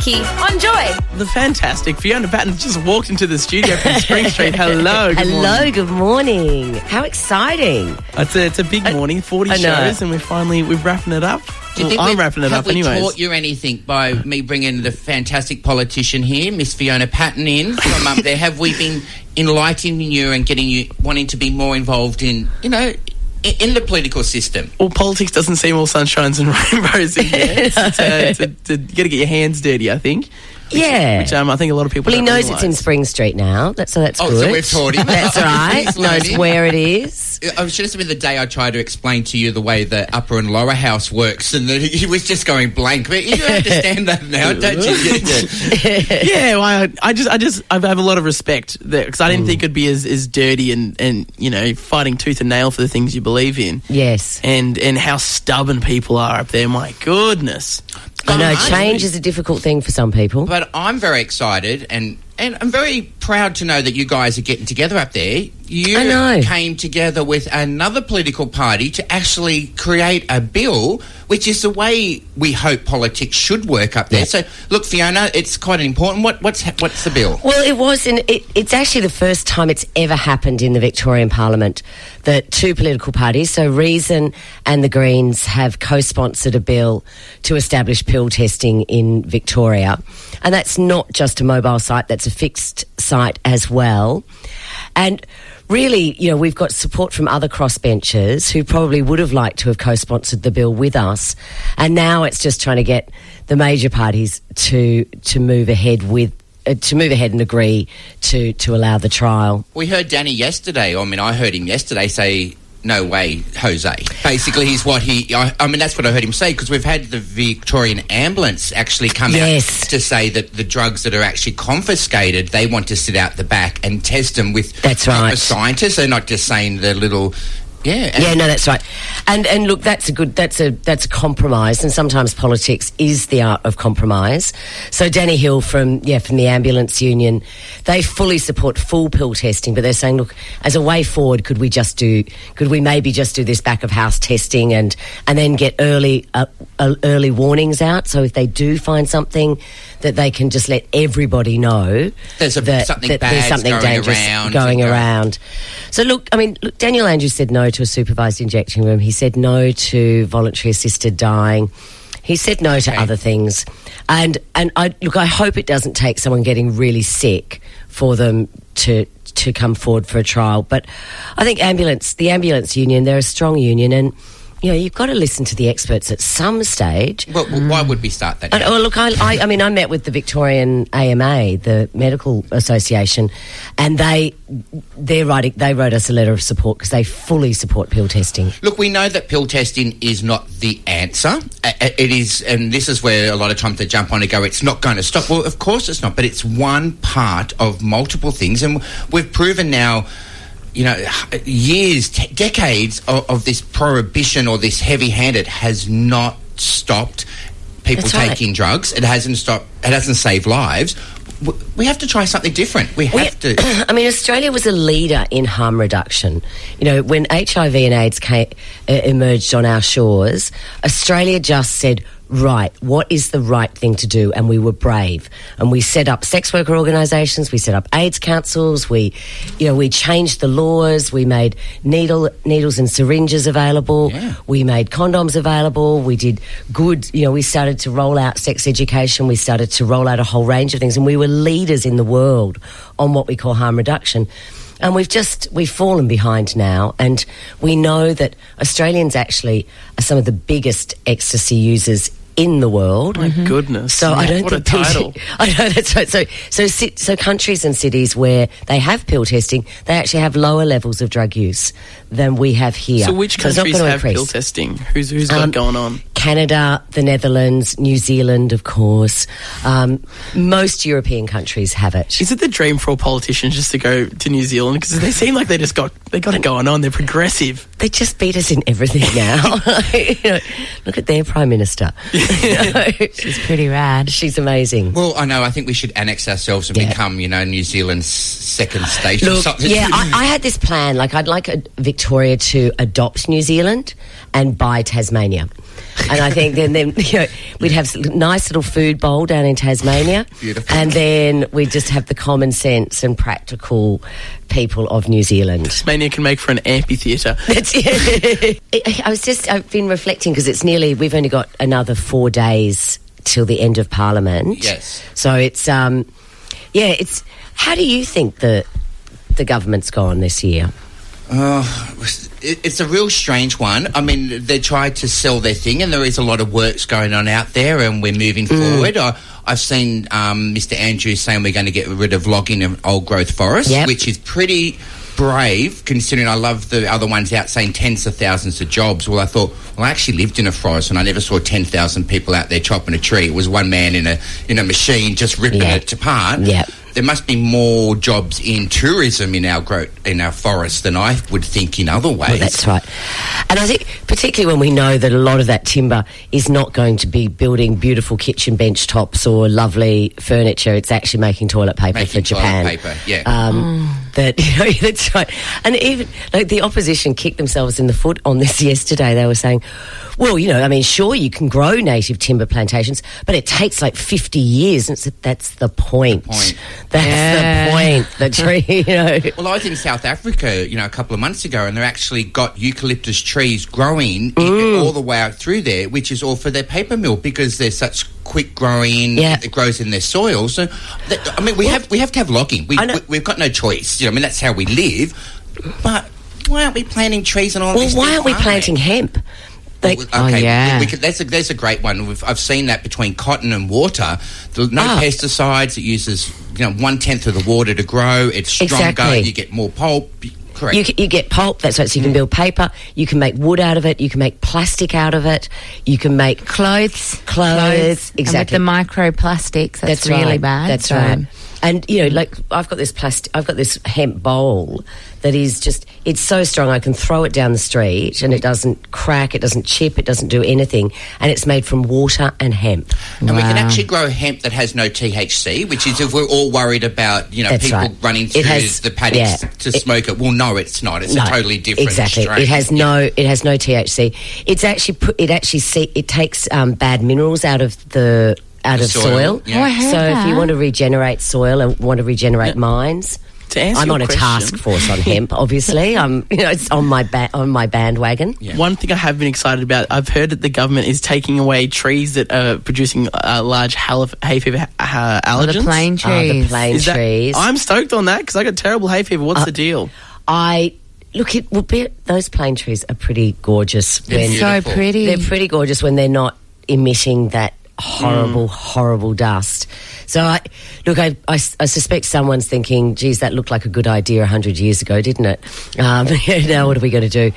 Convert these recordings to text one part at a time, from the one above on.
Tom and on Joy. The fantastic Fiona Patten just walked into the studio from Spring Street. Hello. Good Hello, morning. good morning. How exciting. It's a, it's a big morning, 40 I know. shows, and we're finally, we're wrapping it up. Do you Well, I'm we've- wrapping it have up we anyways. taught you anything by me bringing the fantastic politician here, Miss Fiona Patten, in from up there? Have we been enlightening you and getting you wanting to be more involved in, you know, i- in the political system? Well, politics doesn't seem all sunshines and rainbows in there. It's, it's, uh, it's, a- it's a- you got to get your hands dirty, I think. Yeah. Which um, I think a lot of people well, he don't knows it's in. Spring Street now. That's, so that's Oh, good. so we've taught him. That's right. He's knows learning. where it is. I should have been the day I tried to explain to you the way the upper and lower house works, and that he was just going blank. But you understand that now, don't you? yeah, well, I, I just, I just, I have a lot of respect there because I didn't think it'd be as, as dirty and, and you know fighting tooth and nail for the things you believe in, Yes. and and how stubborn people are up there. My goodness. I know change is a difficult thing for some people. But I'm very excited and. And I'm very proud to know that you guys are getting together up there. You came together with another political party to actually create a bill, which is the way we hope politics should work up there. Yeah. So, look, Fiona, it's quite important. What, what's what's the bill? Well, it was, and it, it's actually the first time it's ever happened in the Victorian Parliament that two political parties, so Reason and the Greens, have co-sponsored a bill to establish pill testing in Victoria, and that's not just a mobile site; that's a fixed site as well, and. Really, you know, we've got support from other crossbenchers who probably would have liked to have co-sponsored the bill with us, and now it's just trying to get the major parties to to move ahead with uh, to move ahead and agree to to allow the trial. We heard Danny yesterday. I mean, I heard him yesterday say, "No way, Jose." Basically, he's what he. I, I mean, that's what I heard him say because we've had the Victorian ambulance actually come Yes. out to say that the drugs that are actually confiscated, they want to sit out the back and test them with That's right. scientists. They're not just saying the little. Yeah, Yeah, no, that's right. And and look, that's a good that's a that's a compromise, and sometimes politics is the art of compromise. So Danny Hill from yeah from the ambulance union, they fully support full pill testing, but they're saying, look, as a way forward, could we just do could we maybe just do this back of house testing and and then get early uh, uh, early warnings out, so if they do find something, that they can just let everybody know There's a- that, something that there's something going dangerous around going around. So look, I mean, look, Daniel Andrews said no to a supervised injecting room. He said no to voluntary assisted dying. He said no to Okay. other things, and and I look. I hope it doesn't take someone getting really sick for them to to come forward for a trial. But I think ambulance, the ambulance union, they're a strong union, and you know you've got to listen to the experts at some stage. Well, why would we start that? Well, oh, look, I, I, I mean, I met with the Victorian AMA, the Medical Association, and they they're writing. They wrote us a letter of support because they fully support pill testing. Look, we know that pill testing is not the answer. It is, and this is where a lot of times they jump on and go, it's not going to stop. Well, of course it's not, but it's one part of multiple things. And we've proven now, you know, years, t- decades of, of this prohibition or this heavy handed has not stopped people right. taking drugs. It hasn't stopped, it hasn't saved lives. We have to try something different. We We- have to. I mean, Australia was a leader in harm reduction. You know, when HIV and AIDS came, uh, emerged on our shores, Australia just said, right, what is the right thing to do? And we were brave. And we set up sex worker organisations, we set up AIDS councils, we, you know, we changed the laws, we made needle, needles and syringes available, Yeah. we made condoms available, we did good, you know, we started to roll out sex education, we started to roll out a whole range of things, and we were leaders in the world on what we call harm reduction. And we've just, we've fallen behind now, and we know that Australians actually are some of the biggest ecstasy users in the world. My goodness. So I don't what a think title. I know that's right. So so so countries and cities where they have pill testing, they actually have lower levels of drug use than we have here. So which countries gonna have increase. pill testing? Who's who's got Um, going on? Canada, the Netherlands, New Zealand, of course. Um, most European countries have it. Is it the dream for all politicians just to go to New Zealand? Because they seem like they just got they got it going on. They're progressive. They just beat us in everything now. You know, look at their prime minister. You know, It's pretty rad. she's amazing. Well, I know. I think we should annex ourselves and Yeah. become, you know, New Zealand's second station. or Look, something. yeah, I, I had this plan. Like, I'd like uh Victoria to adopt New Zealand and buy Tasmania. And I think then, then you know, we'd have a nice little food bowl down in Tasmania. Beautiful. And then we'd just have the common sense and practical people of New Zealand. Tasmania can make for an amphitheatre. That's it. I was just, I've been reflecting because it's nearly, we've only got another four days till the end of Parliament. Yes. So it's, um, yeah, it's, how do you think the, the government's gone this year? It- it's a real strange one. I mean, they tried to sell their thing, and there is a lot of works going on out there, and we're moving Mm. forward. I, I've seen um, Mr. Andrews saying we're going to get rid of logging of old growth forests, Yep. which is pretty brave considering I love the other ones out saying tens of thousands of jobs. Well, I thought, well, I actually lived in a forest and I never saw 10,000 people out there chopping a tree. It was one man in a in a machine just ripping Yeah. it apart. Yep. There must be more jobs in tourism in our growth in our forests than I would think in other ways. Well, that's right. And I think, particularly when we know that a lot of that timber is not going to be building beautiful kitchen bench tops or lovely furniture, it's actually making toilet paper Making for toilet Japan. paper, yeah. Um, That you know, that's right. And even like the opposition kicked themselves in the foot on this yesterday. They were saying, "Well, you know, I mean, sure, you can grow native timber plantations, but it takes like fifty years." And it's, that's the point. point. That's Yeah. the point. The tree, you know. Well, I was in South Africa, you know, a couple of months ago, and they're actually got eucalyptus trees growing Mm. in, all the way out through there, which is all for their paper mill because they're such quick growing. Yeah. It grows in their soil. So, that, I mean, we have we have to have logging. We, we we've got no choice. You know, I mean, that's how we live. But why aren't we planting trees and all Well, this? why aren't we farming? planting hemp? Like, Well, okay, Oh, yeah. we could, that's a that's a great one. We've, I've seen that between cotton and water. The, no Ah. pesticides. It uses you know one tenth of the water to grow. It's stronger. Exactly. You get more pulp. Correct. You, you get pulp, that's right. So you Mm. can build paper, you can make wood out of it, you can make plastic out of it, you can make Clothes. Clothes, exactly. And with the microplastics, that's, really right. bad. That's so- right. And you know, like I've got this plastic, I've got this hemp bowl that is just, it's so strong. I can throw it down the street and it doesn't crack, it doesn't chip, it doesn't do anything, and it's made from water and hemp. and we can actually grow hemp that has no THC, which is if we're all worried about you know That's people right. running It through has- the paddocks yeah. to It- smoke it. Well, no, it's not. It's No, a totally different. Exactly, strain. it has no, it has no THC. It's actually put, it actually see, it takes um, bad minerals out of the out The of soil, soil. yeah. Oh, I heard so if you want to regenerate soil and want to regenerate mines. To answer I'm your on a question- task force on hemp. Obviously, I'm. You know, it's on my ba- on my bandwagon. One thing I have been excited about, I've heard that the government is taking away trees that are producing uh, large hal- hay fever uh, Oh, allergens. the plane Oh, the trees. plane Is that- trees. I'm stoked on that because I got terrible hay fever. Uh, What's the deal? I look. It will be. Those plane trees are pretty gorgeous. They're when so pretty. They're pretty gorgeous when they're not emitting that horrible, horrible dust. So I look. I, I, I suspect someone's thinking, "Geez, that looked like a good idea hundred years ago, didn't it?" Um, now what are we going to do?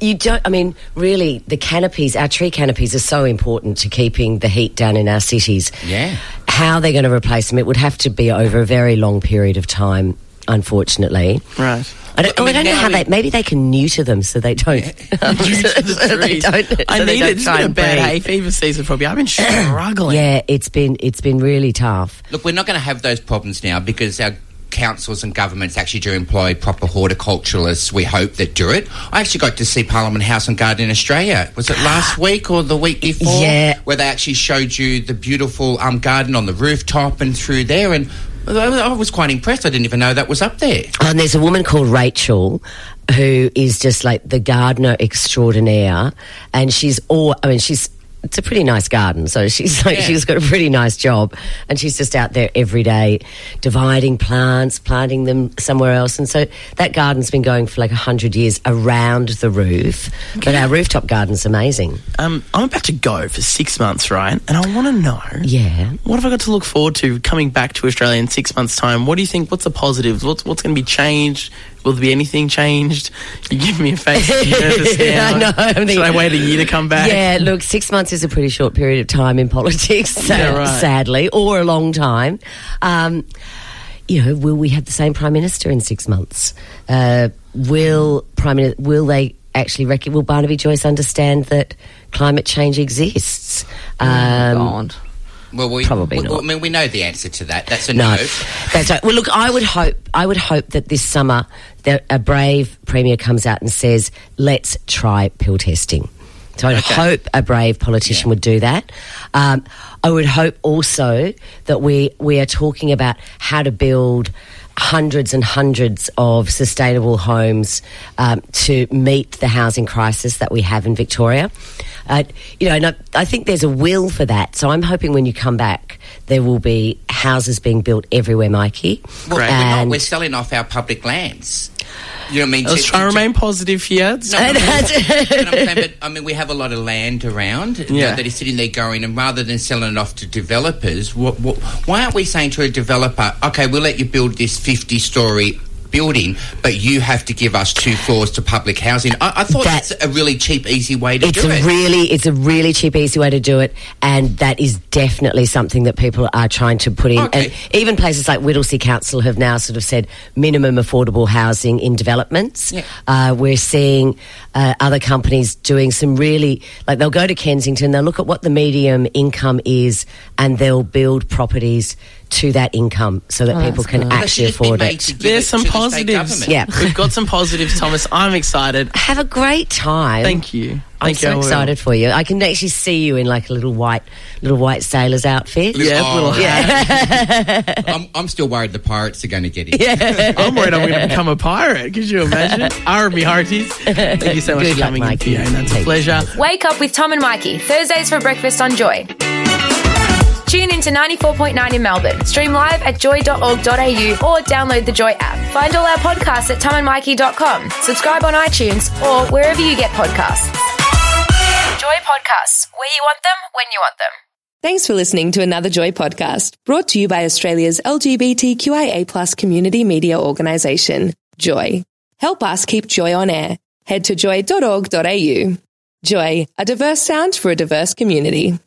You don't. I mean, really, the canopies, our tree canopies, are so important to keeping the heat down in our cities. Yeah. How they're going to replace them? It would have to be over a very long period of time. Unfortunately, Right. I don't, But, I oh, I don't know how we- they. Maybe they can neuter them so they don't. so they don't. I so need don't it. It's try been a and bad hay fever season for me. I've been struggling. Yeah, it's been it's been really tough. Look, we're not going to have those problems now because our councils and governments actually do employ proper horticulturalists, we hope, that do it. I actually got to see Parliament House and Garden in Australia. Was it last week or the week before? Yeah. Where they actually showed you the beautiful um, garden on the rooftop and through there. And I was quite impressed. I didn't even know that was up there. Oh, and there's a woman called Rachel who is just like the gardener extraordinaire, and she's all. I mean, she's. It's a pretty nice garden, so she's like Yeah. she's got a pretty nice job, and she's just out there every day, dividing plants, planting them somewhere else, and so that garden's been going for like a hundred years around the roof. But our rooftop garden's amazing. Um, I'm about to go for six months, right? And I want to know. Yeah. What have I got to look forward to coming back to Australia in six months' time? What do you think? What's the positives? What's what's going to be changed? Will there be anything changed? You give me a face. You nervous now. I know, I'm Should thinking- I wait a year to come back? Yeah, look, six months is a pretty short period of time in politics, sa- Yeah, right. sadly, or a long time. Um, you know, will we have the same prime minister in six months? Uh, will prime Min- will they actually rec- will Barnaby Joyce understand that climate change exists? Um, God. Well, we, Probably we, not. I mean, we know the answer to that. That's a No, no. that's right. Well, look, I would hope, I would hope that this summer that a brave premier comes out and says, "Let's try pill testing." So I'd hope a brave politician would do that. Um, I would hope also that we we are talking about how to build hundreds and hundreds of sustainable homes um, to meet the housing crisis that we have in Victoria. Uh, you know, and I, I think there's a will for that. So I'm hoping when you come back, there will be houses being built everywhere, Mikey. Well, we're, not, we're selling off our public lands. You know what I mean? Let's To- try to- remain positive here. No, but, I mean, but I'm saying, but, I mean, we have a lot of land around you know, that is sitting there going, and rather than selling it off to developers, what, what, why aren't we saying to a developer, okay, we'll let you build this 50 story building, but you have to give us two floors to public housing? I, I thought That- that's a really cheap, easy way to It's do a it. really, it's a really cheap, easy way to do it, and that is definitely something that people are trying to put in. Okay. And even places like Whittlesea Council have now sort of said minimum affordable housing in developments. Yeah. Uh, we're seeing uh, other companies doing some really, like they'll go to Kensington, they'll look at what the medium income is, and they'll build properties to that income so that oh, people can They actually should just be afford it. There's it some to the positives. government. Yeah. We've got some positives, Thomas. I'm excited. Have a great time. Thank you. I'm Thank you. So excited for you. I can actually see you in like a little white, little white sailor's outfit. Yeah, Oh, little hat. I'm, I'm still worried the pirates are going to get in. I'm worried I'm going to become a pirate. Could you imagine? Army hearties. Thank you so much Good for luck, coming in, Mikey. Fiona. It's a pleasure. Wake up with Tom and Mikey, Thursdays for breakfast on Joy. Tune in to 94.9 in Melbourne. Stream live at joy.org.au or download the Joy app. Find all our podcasts at tomandmikey.com. Subscribe on iTunes or wherever you get podcasts. Joy Podcasts, where you want them, when you want them. Thanks for listening to another Joy podcast brought to you by Australia's LGBTQIA plus community media organisation, Joy. Help us keep Joy on air. Head to joy.org.au. Joy, a diverse sound for a diverse community.